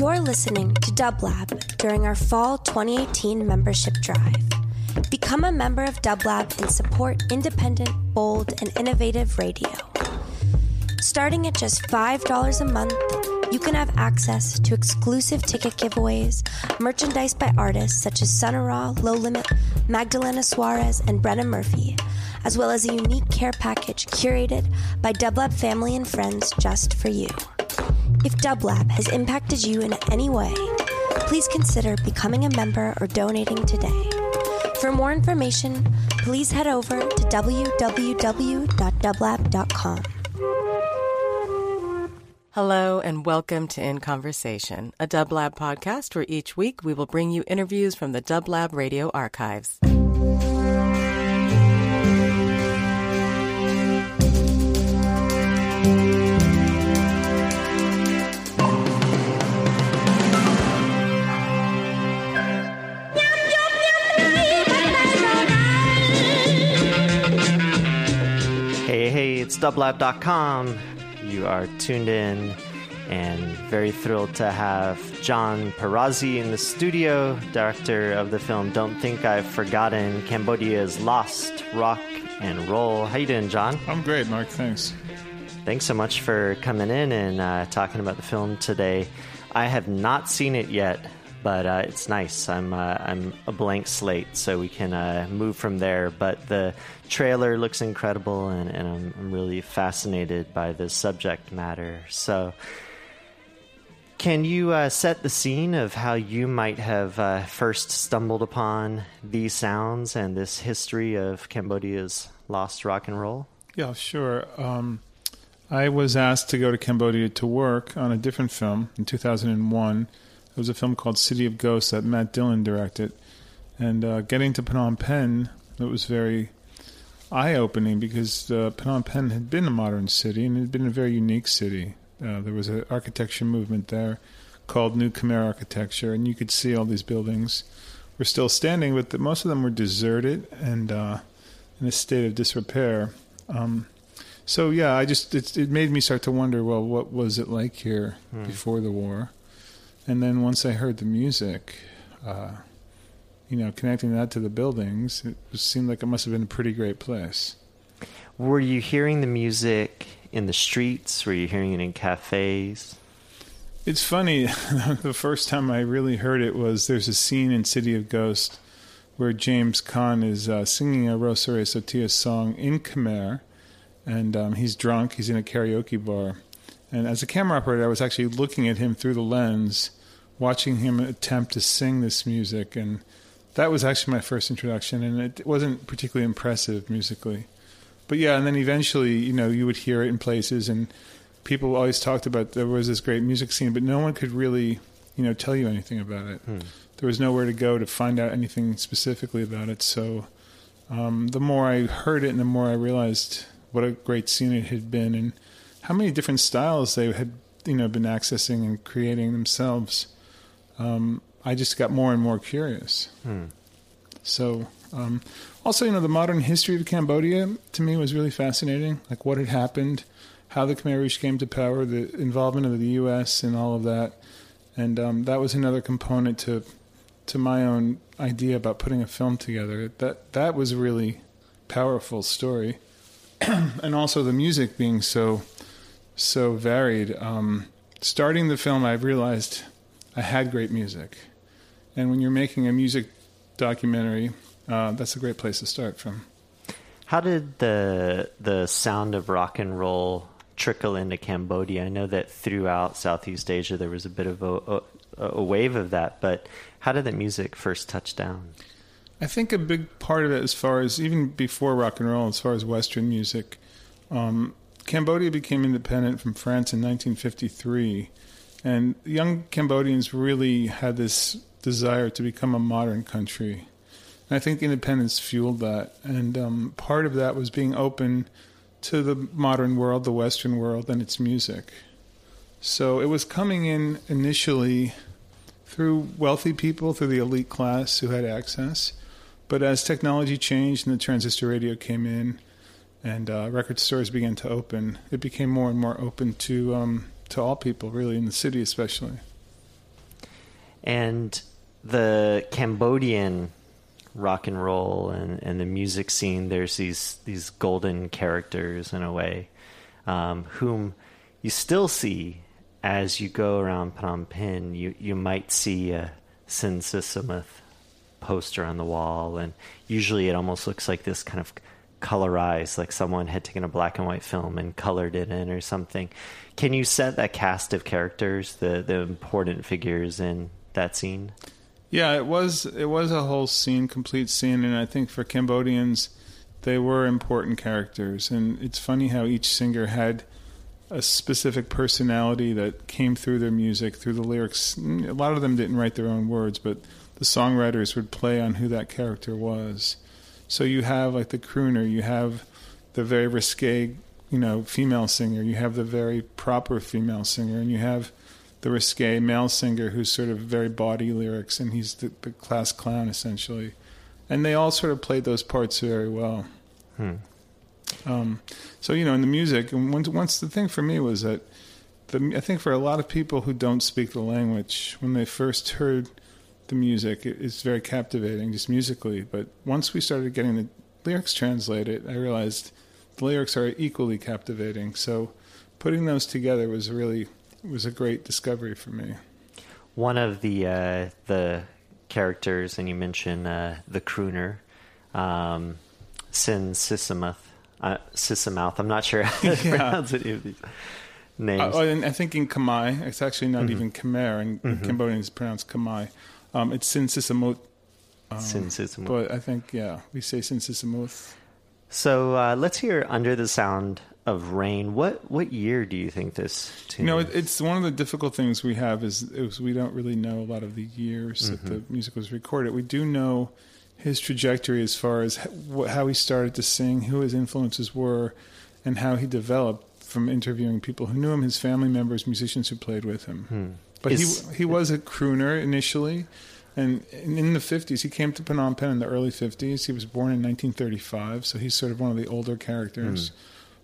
You're listening to Dublab during our fall 2018 membership drive. Become a member of Dublab and support independent, bold, and innovative radio. Starting at just $5 a month, you can have access to exclusive ticket giveaways, merchandise by artists such as Raw, Low Limit, Magdalena Suarez, and Brenna Murphy, as well as a unique care package curated by Dublab family and friends just for you. If Dublab has impacted you in any way, please consider becoming a member or donating today. For more information, please head over to www.dublab.com. Hello and welcome to In Conversation, a Dublab podcast where each week we will bring you interviews from the Dublab radio archives. dublab.com. You are tuned in and very thrilled to have John Pirozzi in the studio, director of the film Don't Think I've Forgotten Cambodia's Lost Rock and Roll. How you doing, John? I'm great, Mark. Thanks. Thanks so much for coming in and uh, talking about the film today. I have not seen it yet, but uh, it's nice. I'm uh, I'm a blank slate, so we can uh, move from there. But the trailer looks incredible, and, and I'm, I'm really fascinated by the subject matter. So, can you uh, set the scene of how you might have uh, first stumbled upon these sounds and this history of Cambodia's lost rock and roll? Yeah, sure. Um, I was asked to go to Cambodia to work on a different film in 2001. It was a film called City of Ghosts that Matt Dillon directed. And uh, getting to Phnom Penh, it was very eye opening because uh, Phnom Penh had been a modern city and it had been a very unique city. Uh, there was an architecture movement there called New Khmer architecture, and you could see all these buildings were still standing, but the, most of them were deserted and uh, in a state of disrepair. Um, so yeah, I just it, it made me start to wonder, well, what was it like here Hmm. before the war? And then once I heard the music, uh, you know, connecting that to the buildings, it seemed like it must have been a pretty great place. Were you hearing the music in the streets? Were you hearing it in cafes? It's funny. the first time I really heard it was there's a scene in City of Ghosts where James Caan is uh, singing a Ros Sereysothea song in Khmer, and um, he's drunk. He's in a karaoke bar, and as a camera operator, I was actually looking at him through the lens, watching him attempt to sing this music, and that was actually my first introduction, and it wasn't particularly impressive musically. But yeah, and then eventually, you know, you would hear it in places, and people always talked about there was this great music scene, but no one could really, you know, tell you anything about it. There was nowhere to go to find out anything specifically about it. So um, the more I heard it, and the more I realized what a great scene it had been, and how many different styles they had, you know, been accessing and creating themselves. Um, I just got more and more curious. So, um, also, you know, the modern history of Cambodia to me was really fascinating. Like what had happened, how the Khmer Rouge came to power, the involvement of the U.S. and all of that, and um, that was another component to to my own idea about putting a film together. That that was a really powerful story, and also the music being so so varied. Um, starting the film, I realized I had great music, and when you're making a music documentary, uh, that's a great place to start from. How did the the sound of rock and roll trickle into Cambodia? I know that throughout Southeast Asia there was a bit of a, a, a wave of that, but how did that music first touch down? I think a big part of it, as far as even before rock and roll, as far as Western music, um, Cambodia became independent from France in 1953, and young Cambodians really had this desire to become a modern country. And I think independence fueled that, and um, part of that was being open to the modern world, the Western world, and its music. So it was coming in initially through wealthy people, through the elite class who had access. But as technology changed and the transistor radio came in, and uh, record stores began to open, it became more and more open to um, to all people, really in the city especially. And the Cambodian rock and roll and, and the music scene, there's these these golden characters in a way, um, whom you still see as you go around Phnom Penh. You you might see a Sin Sisamouth poster on the wall, and usually it almost looks like this kind of colorized, like someone had taken a black and white film and colored it in or something. Can you set that cast of characters, the the important figures in that scene? Yeah, it was it was a whole scene, complete scene, and I think for Cambodians, they were important characters. And it's funny how each singer had a specific personality that came through their music, through the lyrics. Mm, a lot of them didn't write their own words, but the songwriters would play on who that character was. So you have like the crooner, you have the very risque, you know, female singer, you have the very proper female singer, and you have the risque male singer who's sort of very body lyrics, and he's the, the class clown essentially. And they all sort of played those parts very well. Hmm. Um, so you know, in the music, and once, once the thing for me was that the, I think for a lot of people who don't speak the language, when they first heard the music, it, it's very captivating just musically. But once we started getting the lyrics translated, I realized the lyrics are equally captivating. So putting those together was really was a great discovery for me. One of the uh, the characters, and you mentioned uh, the crooner, um, Sin Sissamuth. Uh, Sissamouth. I'm not sure how to Yeah. pronounce any of these names. Uh, oh, and I think in Khmer, it's actually not Mm-hmm. even Khmer, and in Cambodian it's pronounced Khmer. Um, it's Sin Sisamut, Sin Sissamuth. but I think yeah, we say Sin Sisamuth. So uh, let's hear "Under the Sound of Rain." What what year do you think this tune? You know, it, it's one of the difficult things we have is, is we don't really know a lot of the years that the Mm-hmm. music was recorded. We do know his trajectory as far as how he started to sing, who his influences were, and how he developed from interviewing people who knew him, his family members, musicians who played with him. But Is- he he was a crooner initially, and in the fifties he came to Phnom Penh in the early fifties. He was born in 1935, so he's sort of one of the older characters.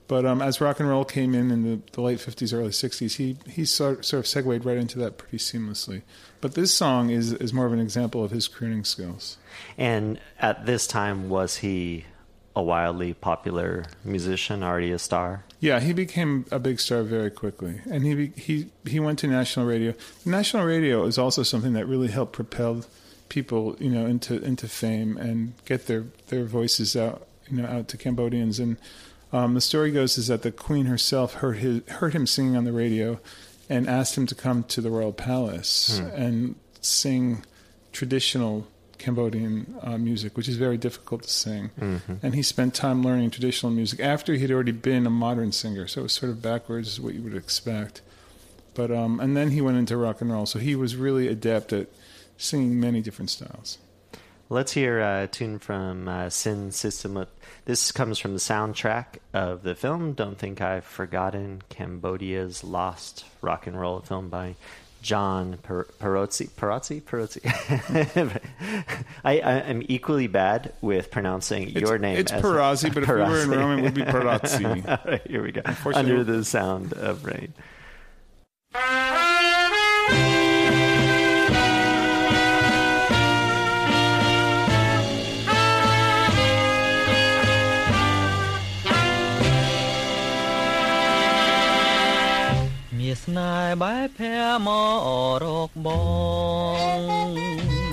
But um, as rock and roll came in in the, the late 50s, early 60s, he, he sort, sort of segued right into that pretty seamlessly. But this song is, is more of an example of his crooning skills. And at this time, was he a wildly popular musician, already a star? Yeah, he became a big star very quickly, and he he he went to national radio. National radio is also something that really helped propel people, you know, into into fame and get their their voices out, you know, out to Cambodians. And um, the story goes is that the queen herself heard his heard him singing on the radio, and asked him to come to the royal palace and sing traditional Cambodian uh, music, which is very difficult to sing. And he spent time learning traditional music after he'd already been a modern singer, so it was sort of backwards is what you would expect. But um, and then he went into rock and roll, so he was really adept at singing many different styles. Let's hear a tune from uh, Sin Sisamouth. This comes from the soundtrack of the film Don't Think I've Forgotten Cambodia's Lost Rock and Roll, a film by John per- Perozzi. Perozzi? Perozzi. I, I am equally bad with pronouncing It's, your name. It's Perazzi, but if we were in Perazzi. Rome, it would be Perazzi. All right, here we go. Under the sound of rain.「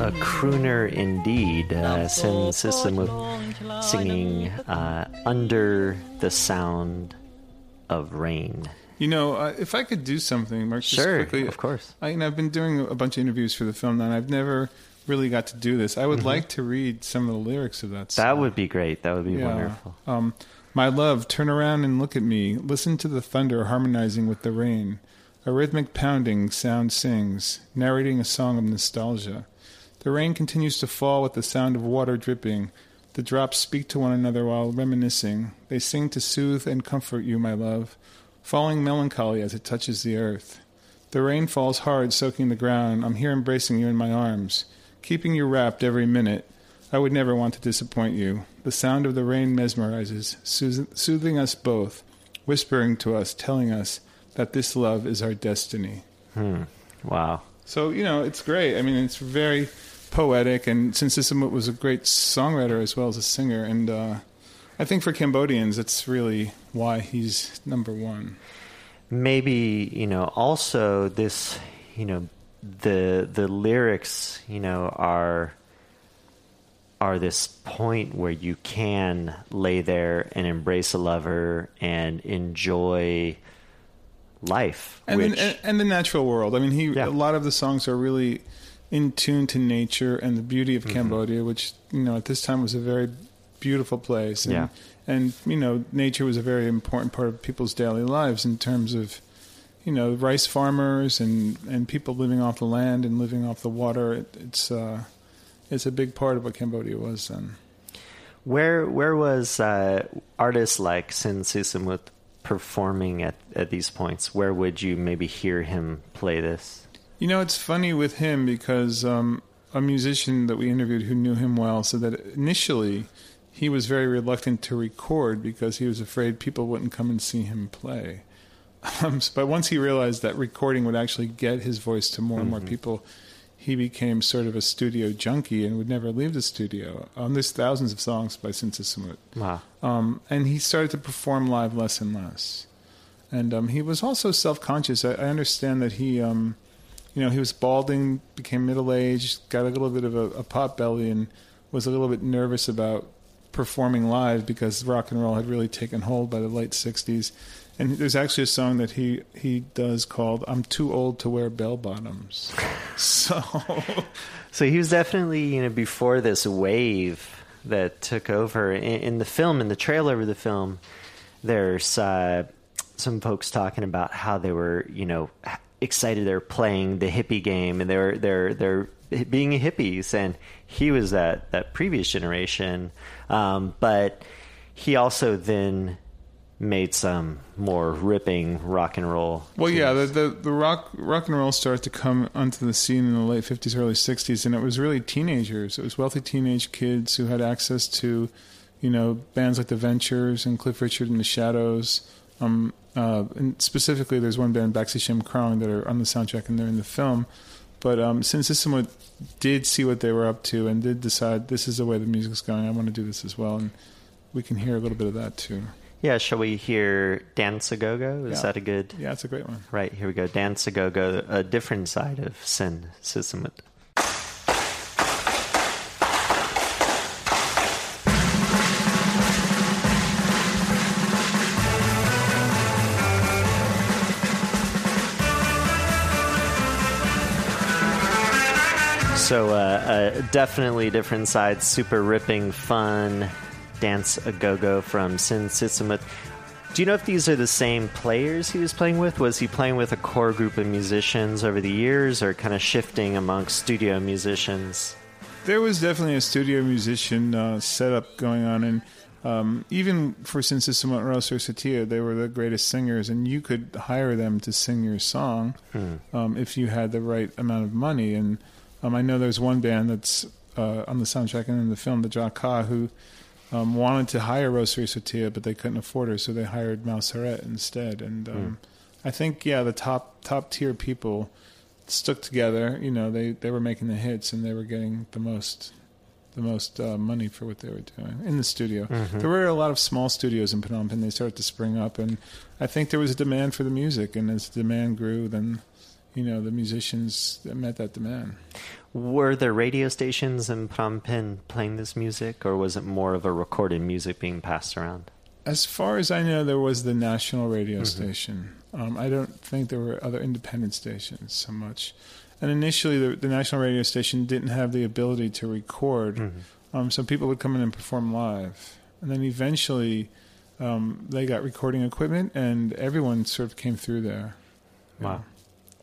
A crooner indeed, uh, Sin Sisamouth singing uh, Under the Sound of Rain. You know, uh, if I could do something, Mark, just Sure, quickly. of course. I, you know, I've been doing a bunch of interviews for the film now, and I've never really got to do this. I would like to read some of the lyrics of that song. Mm-hmm. That would be great. That would be Yeah. wonderful. Um, my love, turn around and look at me. Listen to the thunder harmonizing with the rain. A rhythmic pounding sound sings, narrating a song of nostalgia. The rain continues to fall with the sound of water dripping. The drops speak to one another while reminiscing. They sing to soothe and comfort you, my love, falling melancholy as it touches the earth. The rain falls hard, soaking the ground. I'm here embracing you in my arms, keeping you wrapped every minute. I would never want to disappoint you. The sound of the rain mesmerizes, soothing us both, whispering to us, telling us that this love is our destiny. Wow. So you know, it's great. I mean, it's very poetic, and Sin Sisamouth was a great songwriter as well as a singer, and uh, I think for Cambodians, that's really why he's number one. Maybe you know, also this, you know, the the lyrics, you know, are are this point where you can lay there and embrace a lover and enjoy life and, which, and, and the natural world. I mean, he Yeah. a lot of the songs are really in tune to nature and the beauty Mm-hmm. of Cambodia, which you know at this time was a very beautiful place. And, Yeah. and you know, nature was a very important part of people's daily lives in terms of you know rice farmers and and people living off the land and living off the water. It, it's uh, it's a big part of what Cambodia was then. Where where was uh, artists like Sin Sisamouth performing at, at these points? Where would you maybe hear him play this? You know, it's funny with him because um, a musician that we interviewed who knew him well said that initially he was very reluctant to record because he was afraid people wouldn't come and see him play. Um, but once he realized that recording would actually get his voice to more and more people, he became sort of a studio junkie and would never leave the studio. Um, there's thousands of songs by Sin Sisamouth. Wow. Um, and he started to perform live less and less. And um, he was also self-conscious. I, I understand that he, um, you know, he was balding, became middle-aged, got a little bit of a, a pot belly, and was a little bit nervous about performing live because rock and roll had really taken hold by the late '60s. And there's actually a song that he he does called "I'm Too Old to Wear Bell Bottoms." so So he was definitely, you know, before this wave that took over. In, in the film, in the trailer of the film, there's uh, some folks talking about how they were, you know, excited they were playing the hippie game and they were they're they're being hippies, and he was that that previous generation, um, but he also then made some more ripping rock and roll. Well, yeah, the, the the rock rock and roll started to come onto the scene in the late fifties, early sixties, and it was really teenagers. It was wealthy teenage kids who had access to, you know, bands like the Ventures and Cliff Richard and the Shadows. Um, uh, and specifically, there's one band, Baksey Cham Krong, that are on the soundtrack and they're in the film. But um, since someone did see what they were up to and did decide this is the way the music's going, I want to do this as well, and we can hear a little bit of that too. Yeah, shall we hear Dance a Go Go? Is Yeah. that a good? Yeah, it's a great one. Right, here we go. Dance a Go Go, a different side of Sin Sisamouth. So, uh, uh, definitely different side, super ripping, fun dance a go go from Sin Sisamouth. Do you know if these are the same players he was playing with? Was he playing with a core group of musicians over the years or kind of shifting amongst studio musicians? There was definitely a studio musician uh, setup going on, and um, even for Sin Sisamouth Ross or Satia, they were the greatest singers, and you could hire them to sing your song um, if you had the right amount of money. And um, I know there's one band that's uh, on the soundtrack and in the film, the Jaka, who um, wanted to hire Ros Sereysothea, but they couldn't afford her, so they hired Mal Saret instead. And um, I think, yeah, the top top tier people stuck together. You know, they, they were making the hits and they were getting the most the most uh, money for what they were doing in the studio. There were a lot of small studios in Phnom Penh. They started to spring up, and I think there was a demand for the music. And as the demand grew, then you know the musicians met that demand. Were there radio stations in Phnom Penh playing this music, or was it more of a recorded music being passed around? As far as I know, there was the national radio station. Um, I don't think there were other independent stations so much. And initially, the, the national radio station didn't have the ability to record, um, so people would come in and perform live. And then eventually, um, they got recording equipment, and everyone sort of came through there. Wow.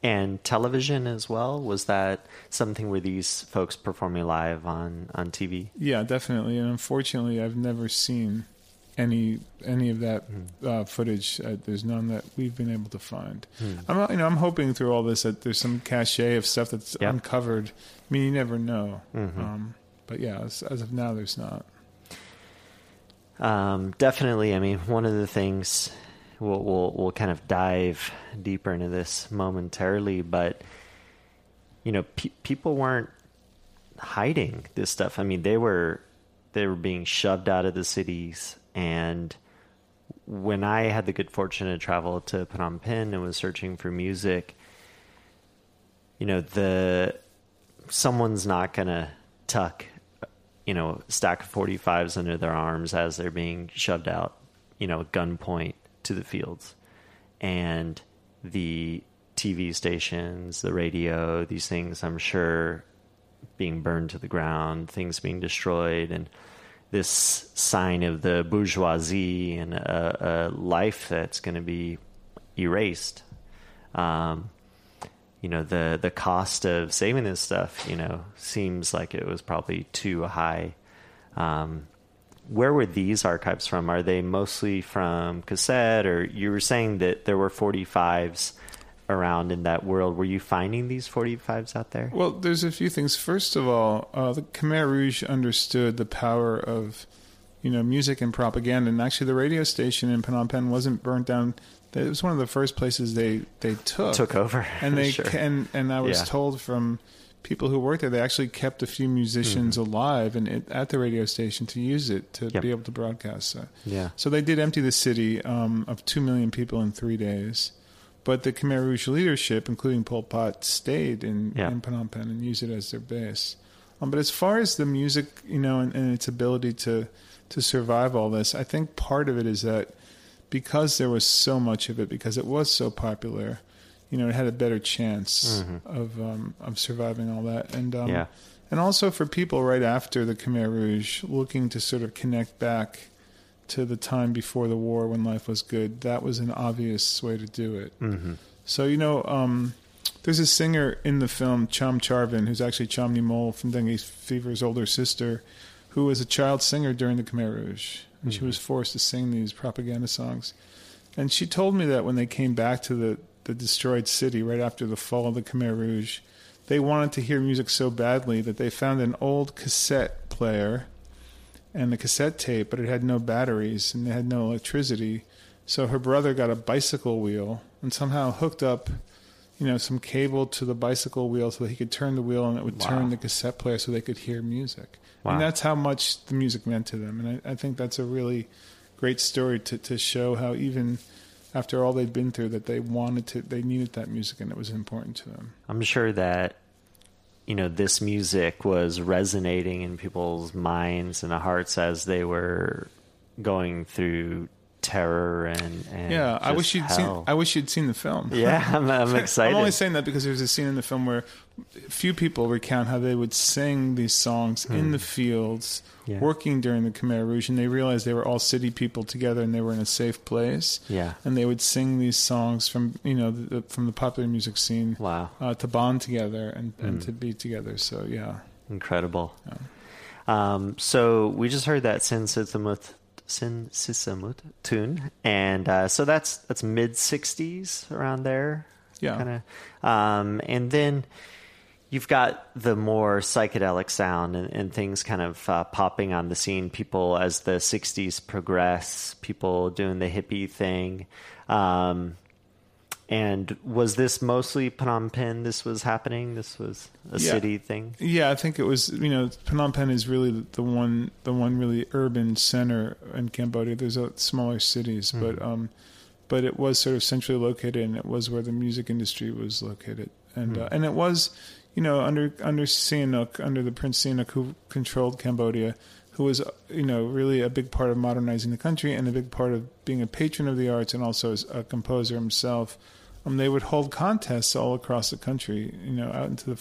And television as well? Was that something where these folks performing live on, on TV? Yeah, definitely. And unfortunately, I've never seen any any of that uh, footage. Uh, there's none that we've been able to find. I'm you know I'm hoping through all this that there's some cachet of stuff that's Yep. uncovered. I mean, you never know. Um, but yeah, as, as of now, there's not. Um, definitely. I mean, one of the things we'll, we'll we'll kind of dive deeper into this momentarily, but you know, pe- people weren't hiding this stuff. I mean, they were they were being shoved out of the cities and when I had the good fortune to travel to Phnom Penh and was searching for music, you know, the someone's not gonna tuck, you know, stack of 45s under their arms as they're being shoved out, you know, gunpoint to the fields. And the TV stations, the radio, these things, I'm sure, being burned to the ground, things being destroyed, and this sign of the bourgeoisie and a, a life that's going to be erased. Um, you know, the the cost of saving this stuff, you know, seems like it was probably too high. Um, where were these archives from? Are they mostly from cassette, or you were saying that there were 45s around in that world? Were you finding these 45s out there? Well, there's a few things. First of all, uh, the Khmer Rouge understood the power of, you know, music and propaganda. And actually, the radio station in Phnom Penh wasn't burnt down. It was one of the first places they they took Took over, and they Sure. and and I was Yeah. told from people who worked there they actually kept a few musicians alive and it, at the radio station to use it to Mm-hmm. Yep. be able to broadcast. So. Yeah. So they did empty the city um, of two million people in three days, but the Khmer Rouge leadership, including Pol Pot, stayed in, Yeah. in Phnom Penh and used it as their base. Um, but as far as the music, you know, and, and its ability to to survive all this, I think part of it is that because there was so much of it, because it was so popular, you know, it had a better chance of um, of surviving all that. And um, Yeah. and also for people right after the Khmer Rouge looking to sort of connect back to the time before the war when life was good, that was an obvious way to do it. Mm-hmm. So you know, um, there's a singer in the film Cham Charvin, who's actually Chhom Nimol from Dengue Fever's older sister, who was a child singer during the Khmer Rouge, and she was forced to sing these propaganda songs. And she told me that when they came back to the the destroyed city right after the fall of the Khmer Rouge, they wanted to hear music so badly that they found an old cassette player and the cassette tape, but it had no batteries and it had no electricity. So her brother got a bicycle wheel and somehow hooked up, you know, some cable to the bicycle wheel so that he could turn the wheel and it would Wow. turn the cassette player so they could hear music. Wow. And that's how much the music meant to them. And I, I think that's a really great story to, to show how even after all they'd been through that they wanted to they needed that music and it was important to them. I'm sure that you know this music was resonating in people's minds and hearts as they were going through terror and, and Yeah, I wish you'd hell. seen I wish you'd seen the film. yeah, I'm, I'm excited. I'm only saying that because there's a scene in the film where few people recount how they would sing these songs in the fields, Hmm. Yeah. working during the Khmer Rouge, and they realized they were all city people together and they were in a safe place. Yeah. and they would sing these songs from you know the, from the popular music scene. Wow. uh, to bond together and, Hmm. and to be together. So yeah, Incredible. Um, so we just heard that Sin Sisamouth, Sin Sisamouth tune, and uh, so that's that's mid '60s around there. Yeah. Kind of, um, and then you've got the more psychedelic sound and, and things kind of uh, popping on the scene. People as the '60s progress, people doing the hippie thing. Um, and was this mostly Phnom Penh? This was happening. This was a Yeah. city thing. Yeah, I think it was. You know, Phnom Penh is really the one, the one really urban center in Cambodia. There's uh, smaller cities, but um, but it was sort of centrally located, and it was where the music industry was located, and uh, and it was, you know, under under Sihanouk, under the Prince Sihanouk, who controlled Cambodia, who was you know really a big part of modernizing the country and a big part of being a patron of the arts and also as a composer himself. Um, they would hold contests all across the country, you know, out into the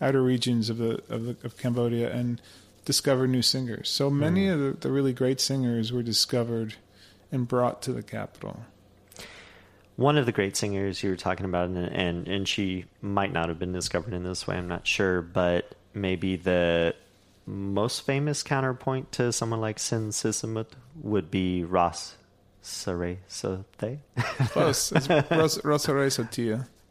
outer regions of the of, the, of Cambodia, and discover new singers. So many of the, the really great singers were discovered and brought to the capital. one of the great singers you were talking about, and, and and she might not have been discovered in this way. I'm not sure, but maybe the most famous counterpoint to someone like Sin Sisamouth would be Ras Saray Sote. Close. It's Ros-.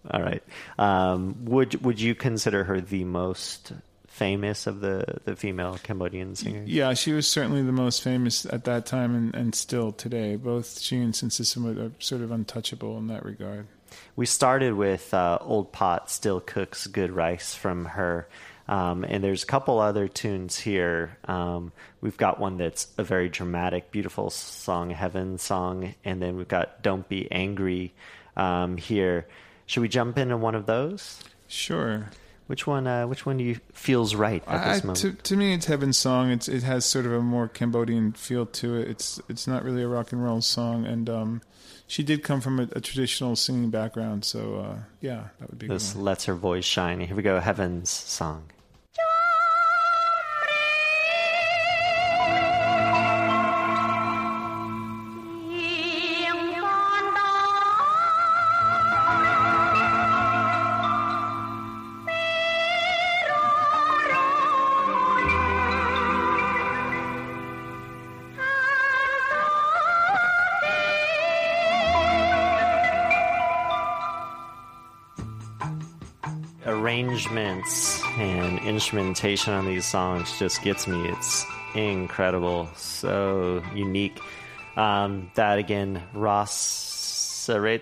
All right. Um, would would you consider her the most famous of the the female Cambodian singers? Yeah, she was certainly the most famous at that time and, and still today. Both she and Sin Sisamouth are sort of untouchable in that regard. we started with uh, Old Pot Still Cooks Good Rice from her. Um, and there's a couple other tunes here. Um, we've got one that's a very dramatic, beautiful song, Heaven song, and then we've got Don't Be Angry um, here. Should we jump into one of those? Sure. Which one? Uh, which one do you feels right at I, this moment? to, to me, it's Heaven's song. It's it has sort of a more Cambodian feel to it. It's it's not really a rock and roll song, and um, she did come from a, a traditional singing background, so uh, yeah, that would be. this lets her voice shine. Here we go. Heaven's song. Instrumentation on these songs just gets me. It's incredible, so unique. Um, that again, Ross Sote.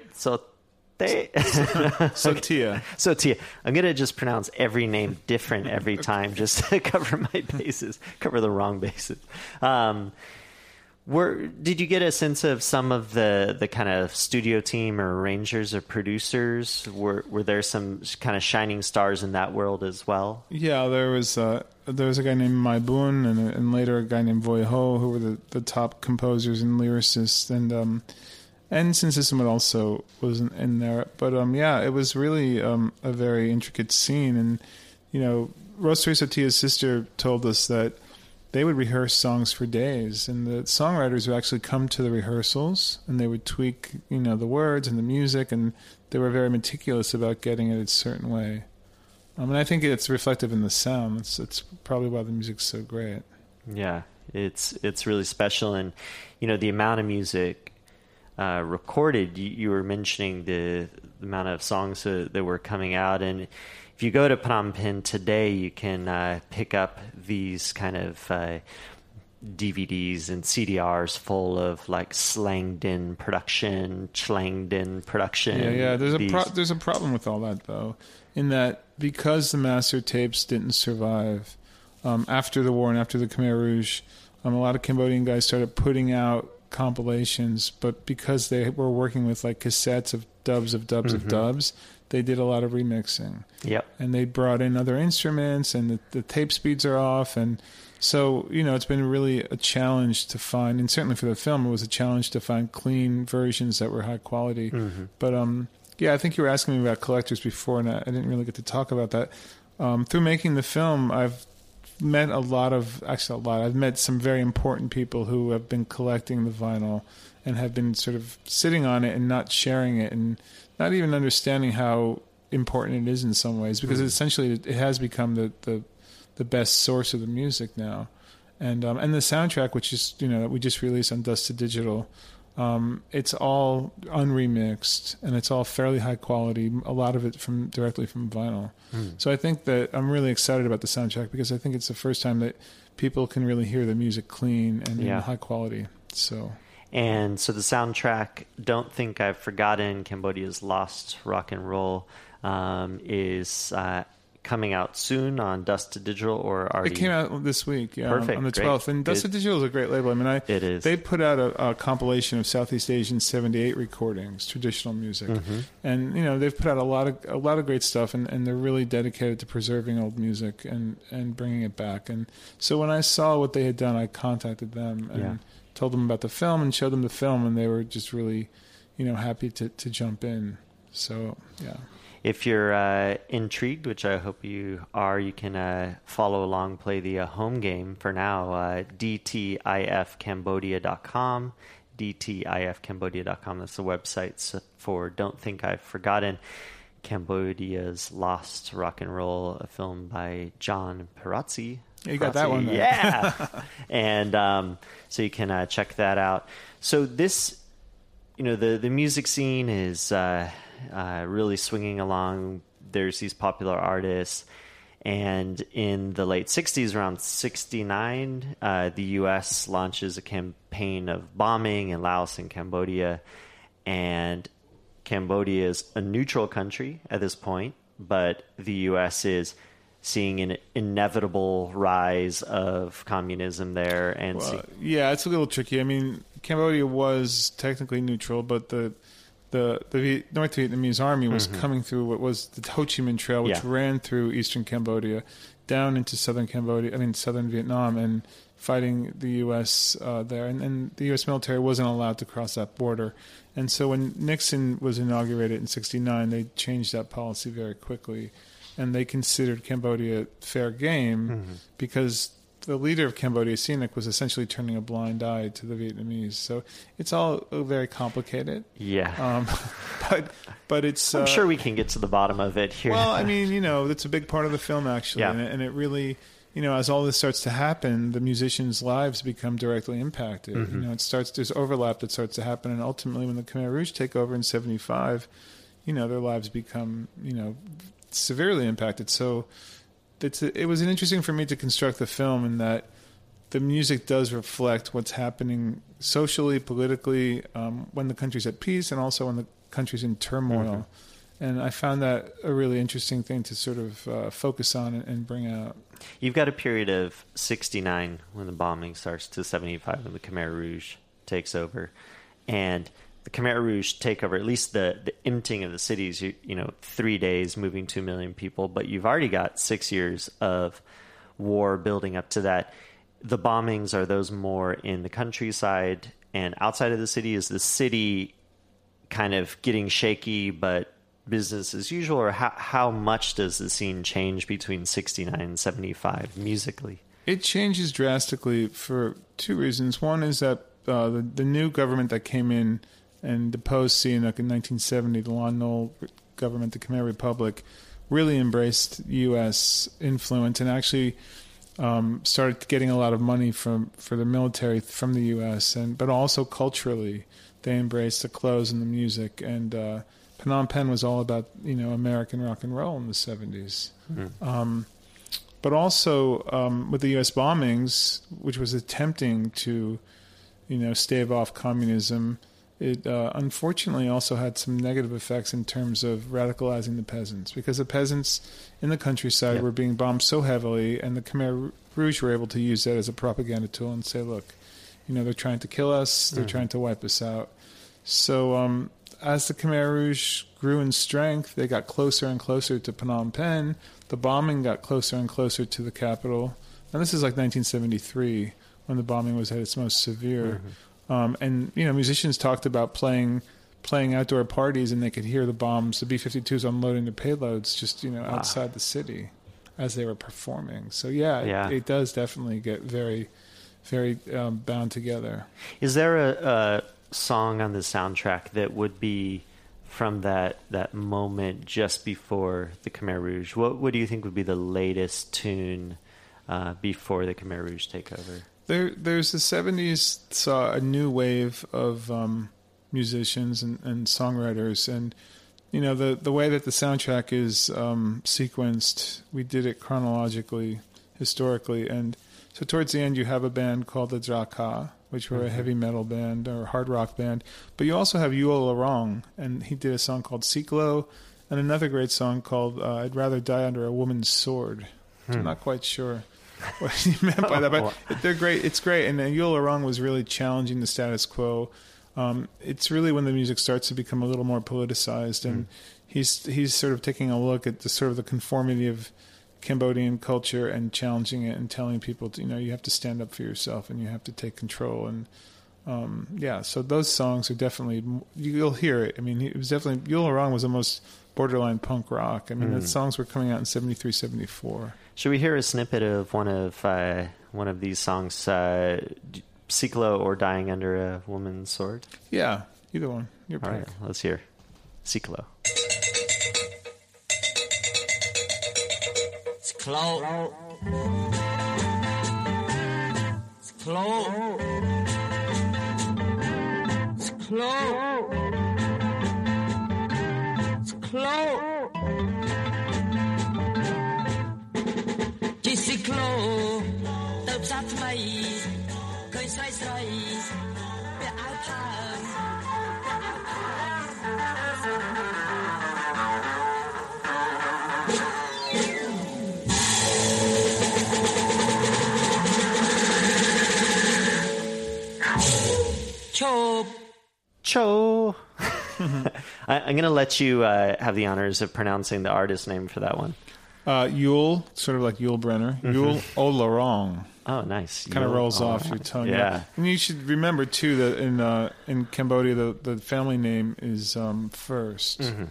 Tia, So Tia, I'm gonna just pronounce every name different every time, just to cover my bases, cover the wrong bases. Um, were did you get a sense of some of the the kind of studio team or arrangers or producers? Were were there some kind of shining stars in that world as well? yeah, there was uh, there was a guy named Mai Boon, and, and later a guy named Voy Ho, who were the, the top composers and lyricists, and um, and Sin Sisamouth also was in, there. But um, yeah, it was really um, a very intricate scene, and you know, Rosa Tia's sister told us that they would rehearse songs for days, and the songwriters would actually come to the rehearsals, and they would tweak, you know, the words and the music, and they were very meticulous about getting it a certain way. I mean, I think it's reflective in the sound. It's, it's probably why the music's so great. Yeah, it's it's really special, and you know the amount of music uh, recorded. You, you were mentioning the, the amount of songs that, that were coming out, and if you go to Phnom Penh today, you can uh, pick up these kind of uh, DVDs and CDRs full of like slanged in production, slanged in production. Yeah, yeah. There's a pro- there's a problem with all that though, in that because the master tapes didn't survive um, after the war and after the Khmer Rouge, um, a lot of Cambodian guys started putting out compilations, but because they were working with like cassettes of dubs of dubs of dubs, they did a lot of remixing. Yep. and they brought in other instruments and the, the tape speeds are off and so you know it's been really a challenge to find and certainly for the film it was a challenge to find clean versions that were high quality but um yeah i think you were asking me about collectors before and i, I didn't really get to talk about that um, through making the film i've met a lot of actually a lot i've met some very important people who have been collecting the vinyl and have been sort of sitting on it and not sharing it and not even understanding how important it is in some ways because essentially it has become the, the the best source of the music now. And um, and the soundtrack which is you know that we just released on dust to digital um, it's all unremixed and it's all fairly high quality a lot of it from directly from vinyl. So i think that i'm really excited about the soundtrack because i think it's the first time that people can really hear the music clean and Yeah. in high quality. So And so the soundtrack, Don't Think I've Forgotten, Cambodia's Lost Rock and Roll, um, is uh, coming out soon on Dust to Digital or already. It came out this week, yeah, Perfect, on the 12th. And Dust to. Digital is a great label. I mean, I, It is. They put out a, a compilation of Southeast Asian 78 recordings, traditional music, Mm-hmm. and you know they've put out a lot of a lot of great stuff, and, and they're really dedicated to preserving old music and and bringing it back. And so when I saw what they had done, I contacted them and Yeah. Told them about the film and showed them the film, and they were just really, you know, happy to to jump in. So yeah. If you're uh, intrigued, which I hope you are, you can uh, follow along, play the uh, home game for now. Uh, DTIFCambodia.com. DTIFCambodia.com. That's the website for Don't Think I've Forgotten. Cambodia's Lost Rock and Roll, a film by John Pirozzi. You got that one there. Yeah. and um, so you can uh, check that out. So this you know the the music scene is uh, uh, really swinging along. There's these popular artists, and in the late '60s, around '69, uh, the U.S. launches a campaign of bombing in Laos and Cambodia, and Cambodia is a neutral country at this point, but the U.S. is seeing an inevitable rise of communism there. And Well, see- yeah, it's a little tricky. I mean, Cambodia was technically neutral, but the the the North Vietnamese army was coming through what was the Ho Chi Minh Trail, which Mm-hmm. Yeah. ran through eastern Cambodia, down into southern Cambodia. I mean, southern Vietnam, and fighting the U.S. Uh, there. And, and the U.S. military wasn't allowed to cross that border. And so when Nixon was inaugurated in '69, they changed that policy very quickly, and they considered Cambodia fair game Mm-hmm. because the leader of Cambodia, Sihanouk, was essentially turning a blind eye to the Vietnamese. So it's all very complicated. yeah, Um, but but it's I'm uh, sure we can get to the bottom of it here. well, I mean, you know, that's a big part of the film actually, Yeah. and, it, and it really, you know, as all this starts to happen, the musicians' lives become directly impacted. Mm-hmm. You know, it starts there's overlap that starts to happen, and ultimately, when the Khmer Rouge take over in '75, you know, their lives become, you know, severely impacted. So it's it was interesting for me to construct the film in that the music does reflect what's happening socially, politically, um, when the country's at peace, and also when the country's in turmoil. And I found that a really interesting thing to sort of uh, focus on and, and bring out. You've got a period of 69 when the bombing starts to 75 when the Khmer Rouge takes over. And the Khmer Rouge takeover, at least the, the emptying of the cities, you, you know, three days, moving 2 million people. But you've already got six years of war building up to that. The bombings are those more in the countryside and outside of the city? Is the city kind of getting shaky, but business as usual, or how how much does the scene change between sixty nine and seventy five musically? It changes drastically for two reasons. One is that uh, the, the new government that came in and deposed Sihanouk in 1970, the Lon Nol government, the Khmer Republic, really embraced U.S. influence and actually um, started getting a lot of money from for the military from the U.S. and but also culturally, they embraced the clothes and the music. And uh, Phnom Penh was all about you know American rock and roll in the 70s. Um, but also um, with the U.S. bombings, which was attempting to, you know, stave off communism, it uh, unfortunately also had some negative effects in terms of radicalizing the peasants because the peasants in the countryside Yep. were being bombed so heavily, and the Khmer Rouge were able to use that as a propaganda tool and say, look, you know, they're trying to kill us, they're trying to wipe us out. So um, as the Khmer Rouge grew in strength, they got closer and closer to Phnom Penh. The bombing got closer and closer to the capital. And this is like 1973 when the bombing was at its most severe. Um, and you know, musicians talked about playing playing outdoor parties, and they could hear the bombs, the B-52s unloading the payloads, just you know, outside the city as they were performing. So yeah, it- Yeah. It, does definitely get very, very um, bound together. Is there a, a song on the soundtrack that would be from that that moment just before the Khmer Rouge? What what do you think would be the latest tune uh, before the Khmer Rouge take over? There, there's the '70s saw a new wave of um, musicians and, and songwriters, and you know the the way that the soundtrack is um, sequenced, we did it chronologically, historically, and so towards the end you have a band called the Drakkar, which were a heavy metal band or hard rock band, but you also have Yol Aularong, and he did a song called Ciclo, and another great song called uh, "I'd Rather Die Under a Woman's Sword." I'm not quite sure what he meant by that, but they're great. It's great, and Yol Aularong was really challenging the status quo. Um, it's really when the music starts to become a little more politicized, and he's he's sort of taking a look at the sort of the conformity of Cambodian culture and challenging it and telling people, to, you know, you have to stand up for yourself and you have to take control. And um, yeah, so those songs are definitely you'll hear it. I mean, it was definitely Yol Aularong was almost borderline punk rock. I mean, the songs were coming out in 73, 74. Should we hear a snippet of one of uh, one of these songs, uh, Ciclo or "Dying Under a Woman's Sword"? Yeah, either one. Your All pick. right, let's hear Ciclo. It's close. It's close. It's close. It's close. Cho. I, I'm going to let you uh, have the honors of pronouncing the artist name for that one. Uh, Yol, sort of like Yul Brynner. Yol Aularong. Oh, nice. Kind of Yol rolls off Aularong. your tongue. Yeah. And you should remember too that in uh, in Cambodia the, the family name is um, 1st Mm-hmm.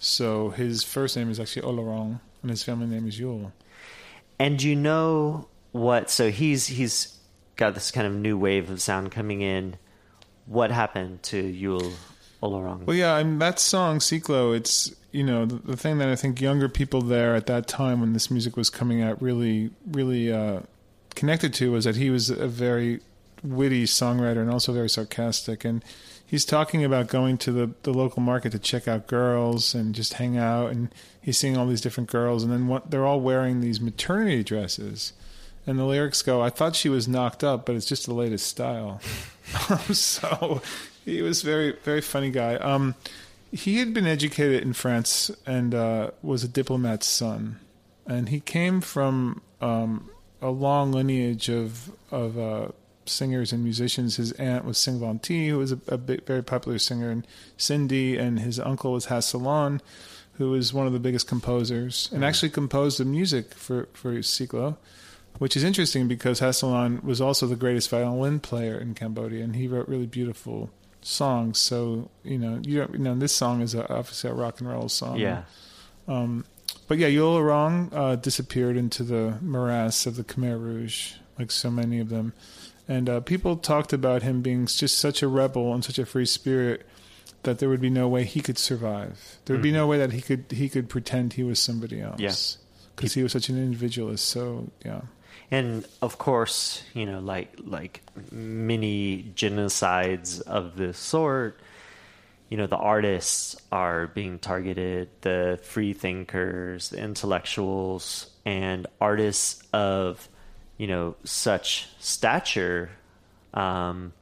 So his first name is actually Aularong, and his family name is Yol. And you know what? So he's he's got this kind of new wave of sound coming in. What happened to Yol Aularong? Well, yeah, I mean, that song Ciclo. It's you know the, the thing that I think younger people there at that time when this music was coming out really really uh, connected to was that he was a very witty songwriter and also very sarcastic and he's talking about going to the, the local market to check out girls and just hang out and he's seeing all these different girls and then what, they're all wearing these maternity dresses and the lyrics go i thought she was knocked up but it's just the latest style so he was very very funny guy. Um, he had been educated in france and uh, was a diplomat's son. And he came from um, a long lineage of of uh, singers and musicians. His aunt was Sieng Vanthy, who was a, a big, very popular singer and Cindy, and his uncle was Hass Salan, who was one of the biggest composers and actually composed the music for for Ciclo, which is interesting because Hass Salan was also the greatest violin player in Cambodia, and he wrote really beautiful songs. So you know, you, you know, this song is a, obviously a rock and roll song. yeah. Um, but yeah, Yol Aularong uh, disappeared into the morass of the Khmer Rouge, like so many of them. And uh, people talked about him being just such a rebel and such a free spirit that there would be no way he could survive. There would be no way that he could he could pretend he was somebody else. Yeah. because he was such an individualist. So yeah, And of course, you know, like like many genocides of this sort, you know, the artists are being targeted, the free thinkers, the intellectuals, and artists of, you know, such stature. Um,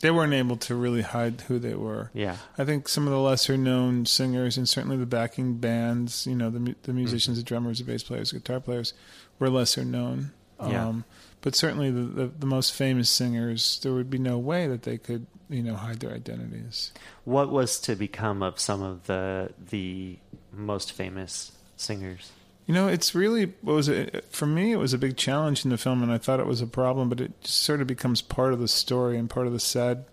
they weren't able to really hide who they were. yeah, I think some of the lesser known singers and certainly the backing bands, you know, the the musicians, the drummers, the bass players, guitar players, were lesser known. Yeah. Um, but certainly the, the the most famous singers, there would be no way that they could, you know, hide their identities. what was to become of some of the the most famous singers? You know, it's really what was it for me. It was a big challenge in the film, and I thought it was a problem. But it just sort of becomes part of the story and part of the sad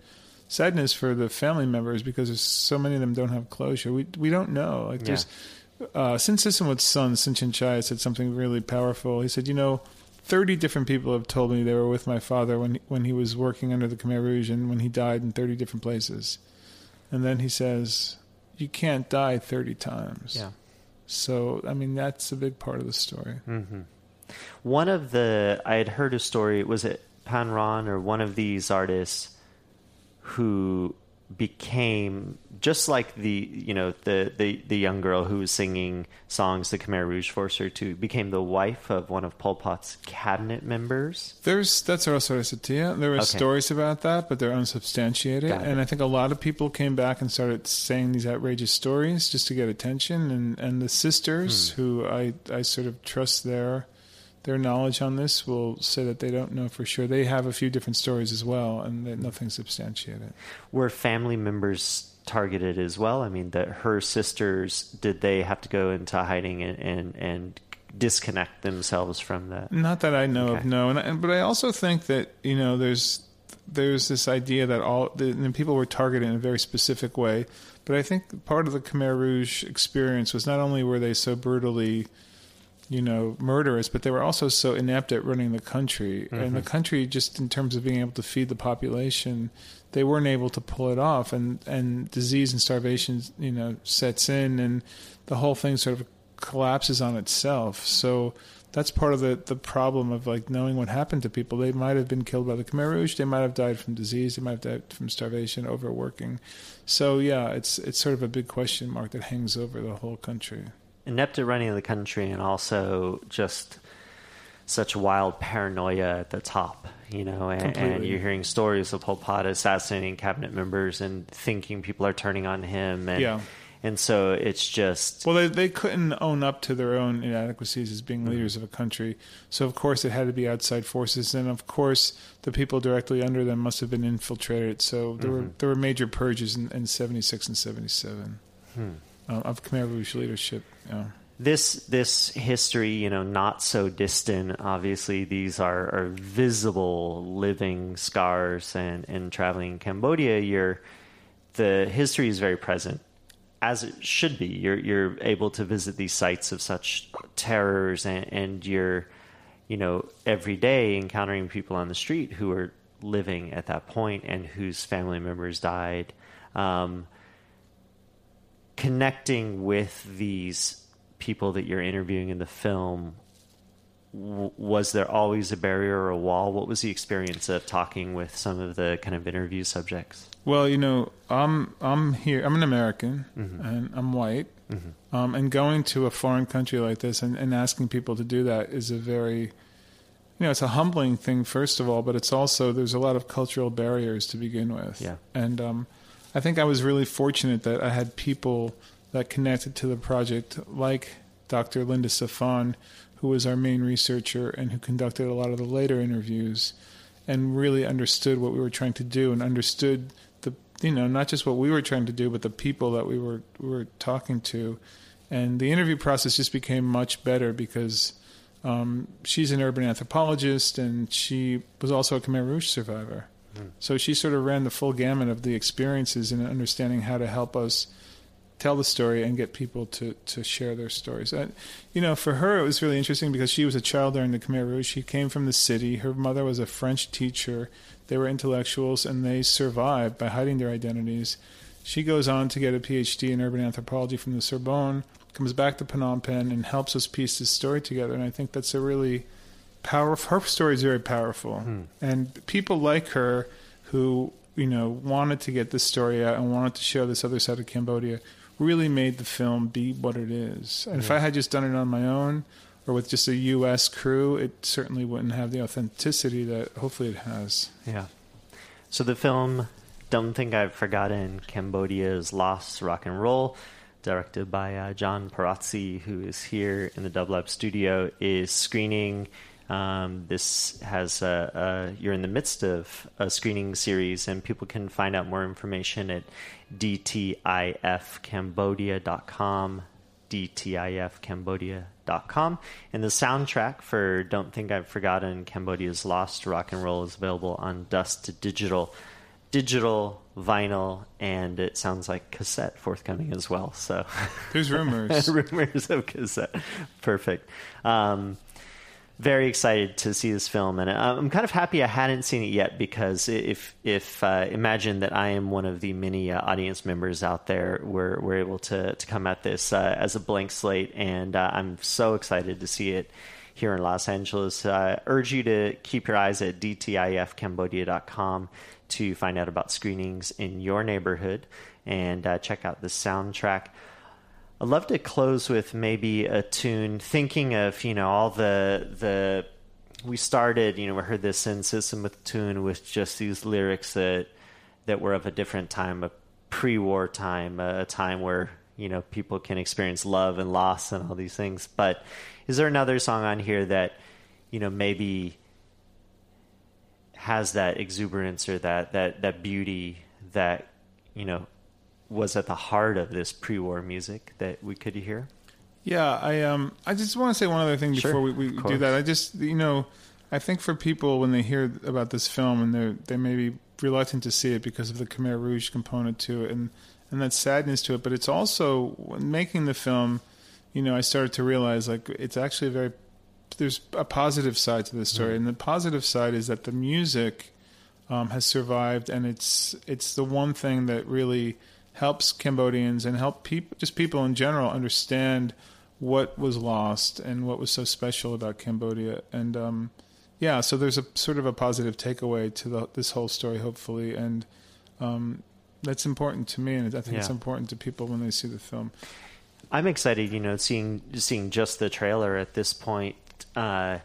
sadness for the family members because there's so many of them don't have closure. We we don't know. Like there's uh, Sin Sisamouth's son, Sin Chin Chai, said something really powerful. He said, you know. Thirty different people have told me they were with my father when when he was working under the Khmer Rouge and when he died in thirty different places. And then he says, "You can't die thirty times." Yeah. So, I mean, that's a big part of the story. hmm One of the I had heard a story. Was it Pan Ron or one of these artists who became just like the you know the the the young girl who was singing songs the Khmer Rouge forced her to became the wife of one of Pol Pot's cabinet members. There's that's Ros Sereysothea. There were Okay. stories about that, but they're unsubstantiated. And I think a lot of people came back and started saying these outrageous stories just to get attention. And and the sisters, Hmm. who I I sort of trust their their knowledge on this, will say that they don't know for sure. They have a few different stories as well, and that mm-hmm. nothing's substantiated. Were family members targeted as well? I mean, that her sisters did they have to go into hiding and and, and disconnect themselves from that? Not that I know Okay. of, no. And, and but I also think that you know there's there's this idea that all the, and people were targeted in a very specific way. But I think part of the Khmer Rouge experience was not only were they so brutally, you know, murderous, but they were also so inept at running the country. And the mm-hmm. country, just in terms of being able to feed the population, they weren't able to pull it off. And and disease and starvation, you know, sets in, and the whole thing sort of collapses on itself. So that's part of the, the problem of like knowing what happened to people. They might have been killed by the Khmer Rouge. They might have died from disease. They might have died from starvation, overworking. So yeah, it's it's sort of a big question mark that hangs over the whole country. Inept at running the country and also just such wild paranoia at the top, you know, and, and you're hearing stories of Pol Pot assassinating cabinet members and thinking people are turning on him and Yeah. and so it's just Well, they they couldn't own up to their own inadequacies as being leaders of a country, so of course it had to be outside forces, and of course the people directly under them must have been infiltrated. So there were Mm-hmm. there were major purges in, in seventy six and seventy seven Hmm. uh, of Khmer Rouge leadership. This this history, you know, not so distant. Obviously, these are, are visible, living scars, and in traveling Cambodia, you're the history is very present, as it should be. You're you're able to visit these sites of such terrors, and, and you're, you know, every day encountering people on the street who are living at that point and whose family members died. Um, connecting with these people that you're interviewing in the film w- was there always a barrier or a wall what was the experience of talking with some of the kind of interview subjects Well, you know, I'm I'm here. I'm an American, Mm-hmm. and I'm white. Um, and going to a foreign country like this and, and asking people to do that is a very, you know, it's a humbling thing first of all, but it's also there's a lot of cultural barriers to begin with. Yeah. And um, I think I was really fortunate that I had people that connected to the project, like Dr. Linda Saphan, who was our main researcher and who conducted a lot of the later interviews and really understood what we were trying to do and understood the you know not just what we were trying to do but the people that we were we were talking to and the interview process just became much better because um, she's an urban anthropologist and she was also a Khmer Rouge survivor so she sort of ran the full gamut of the experiences and understanding how to help us tell the story and get people to, to share their stories. Uh, you know, for her, it was really interesting because she was a child during the Khmer Rouge. She came from the city. Her mother was a French teacher. They were intellectuals and they survived by hiding their identities. She goes on to get a PhD in urban anthropology from the Sorbonne, comes back to Phnom Penh, and helps us piece this story together. And I think that's a really powerful. Her story is very powerful, and people like her who you know wanted to get this story out and wanted to show this other side of Cambodia really made the film be what it is. And if I had just done it on my own or with just a U.S. crew, it certainly wouldn't have the authenticity that hopefully it has. yeah so the film don't think i've forgotten cambodia's lost rock and roll directed by uh, john pirozzi who is here in the dub lab studio is screening um, this has a, a, you're in the midst of a screening series and people can find out more information at dtifcambodia.com dtifcambodia.com and the soundtrack for don't think i've forgotten cambodia's lost rock and roll is available on dust digital digital vinyl and it sounds like cassette forthcoming as well so. There's rumors. rumors of cassette. Perfect. Um, very excited to see this film, and I'm kind of happy I hadn't seen it yet because if if uh, imagine that I am one of the many uh, audience members out there, we're we're able to to come at this uh, as a blank slate, and uh, I'm so excited to see it here in Los Angeles. I urge you to keep your eyes at dtifcambodia.com to find out about screenings in your neighborhood and uh, check out the soundtrack. I'd love to close with maybe a tune, thinking of you know all the the we started. You know, we heard this Sin Sisamouth Tune with just these lyrics that that were of a different time, a pre-war time, a time where you know people can experience love and loss and all these things. But is there another song on here that you know maybe has that exuberance or that that that beauty that you know was at the heart of this pre-war music that we could hear? Yeah, I um, I just want to say one other thing Sure, before we, we do that. I just, you know, I think for people when they hear about this film and they they may be reluctant to see it because of the Khmer Rouge component to it and and that sadness to it, but it's also when making the film, you know, I started to realize like it's actually a very there's a positive side to this story, and the positive side is that the music um, has survived, and it's it's the one thing that really helps Cambodians and help people, just people in general, understand what was lost and what was so special about Cambodia. And um, yeah, so there's a sort of a positive takeaway to the, this whole story, hopefully, and um, that's important to me, and I think it's important to people when they see the film. I'm excited, you know, seeing seeing just the trailer at this point. Uh,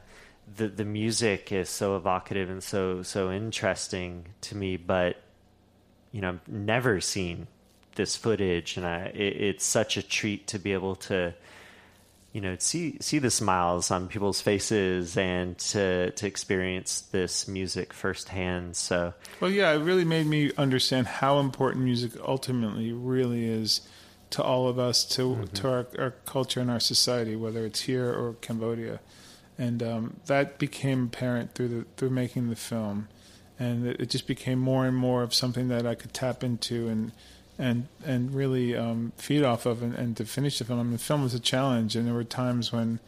the the music is so evocative and so so interesting to me, but you know, I've never seen this footage, and I, it, it's such a treat to be able to, you know, see see the smiles on people's faces and to to experience this music firsthand. So, well, yeah, it really made me understand how important music ultimately really is to all of us, to mm-hmm. to our, our culture and our society, whether it's here or Cambodia, and um, that became apparent through the through making the film, and it, it, just became more and more of something that I could tap into and and and really um, feed off of, and, and, to finish the film. I mean, the film was a challenge, and there were times when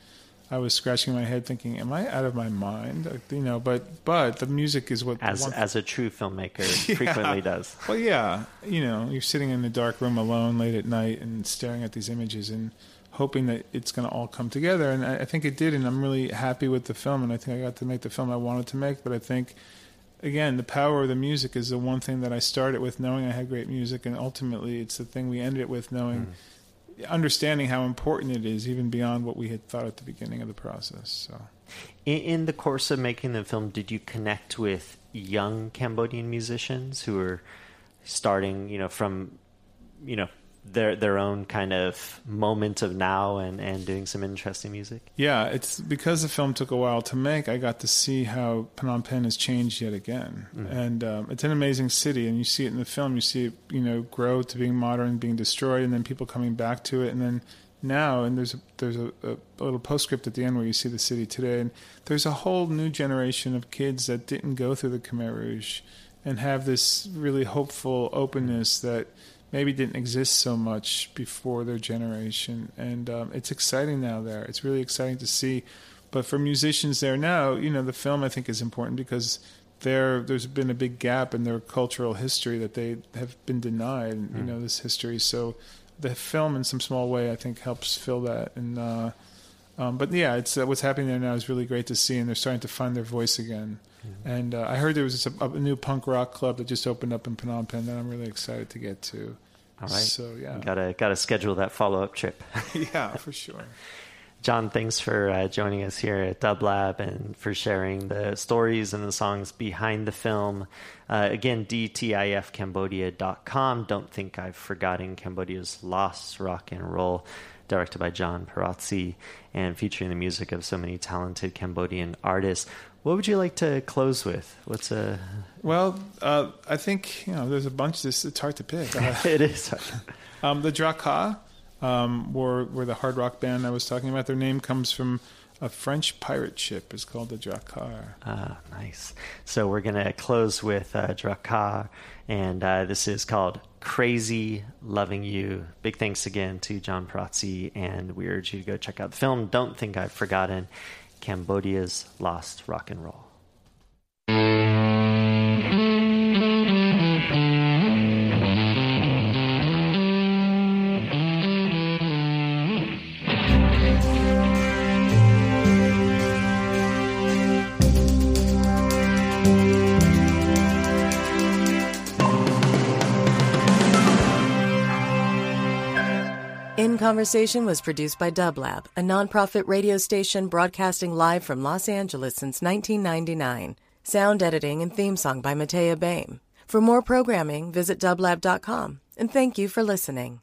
I was scratching my head, thinking, "Am I out of my mind?" You know, but but the music is what as as a true filmmaker yeah. frequently does. Well, yeah, you know, you're sitting in the dark room alone late at night and staring at these images and hoping that it's going to all come together. And I, I think it did, and I'm really happy with the film. And I think I got to make the film I wanted to make. But I think again, the power of the music is the one thing that I started with, knowing I had great music, and ultimately, it's the thing we ended it with, knowing. Mm understanding how important it is, even beyond what we had thought at the beginning of the process. So, in, in, the course of making the film, did you connect with young Cambodian musicians who were starting, you know, from, you know, their their own kind of moment of now and and doing some interesting music. Yeah, it's because the film took a while to make. I got to see how Phnom Penh has changed yet again, mm-hmm. and um, it's an amazing city. And you see it in the film. You see it, you know, grow to being modern, being destroyed, and then people coming back to it, and then now and there's a, there's a, a, little postscript at the end where you see the city today and there's a whole new generation of kids that didn't go through the Khmer Rouge and have this really hopeful openness that maybe didn't exist so much before their generation. And um, it's exciting now there. It's really exciting to see. But for musicians there now, you know, the film I think is important because there there's been a big gap in their cultural history that they have been denied. Mm. You hmm. know, this history. So the film, in some small way, I think helps fill that. And uh, um, but yeah, it's uh, what's happening there now is really great to see, and they're starting to find their voice again. Mm-hmm. And uh, I heard there was a, a, new punk rock club that just opened up in Phnom Penh that I'm really excited to get to. All right. So yeah, gotta gotta schedule that follow up trip. yeah, for sure. John, thanks for uh, joining us here at Dub Lab and for sharing the stories and the songs behind the film. Uh, again, dtifcambodia.com. Don't think I've forgotten Cambodia's lost rock and roll directed by John Pirozzi and featuring the music of so many talented Cambodian artists. What would you like to close with? What's a well? Uh, I think you know there's a bunch. This it's hard to pick. Uh, it is. um, the Drakkar um, were were the hard rock band I was talking about. Their name comes from a French pirate ship. It's called the Drakkar. Ah, nice. So we're gonna close with uh, Drakkar, and uh, this is called crazy loving you. Big thanks again to John Pirozzi, and we urge you to go check out the film. Don't think I've forgotten Cambodia's lost rock and roll. Conversation was produced by Dublab, a nonprofit radio station broadcasting live from Los Angeles since 1999. Sound editing and theme song by Matea Baim. For more programming, visit dublab.com, and thank you for listening.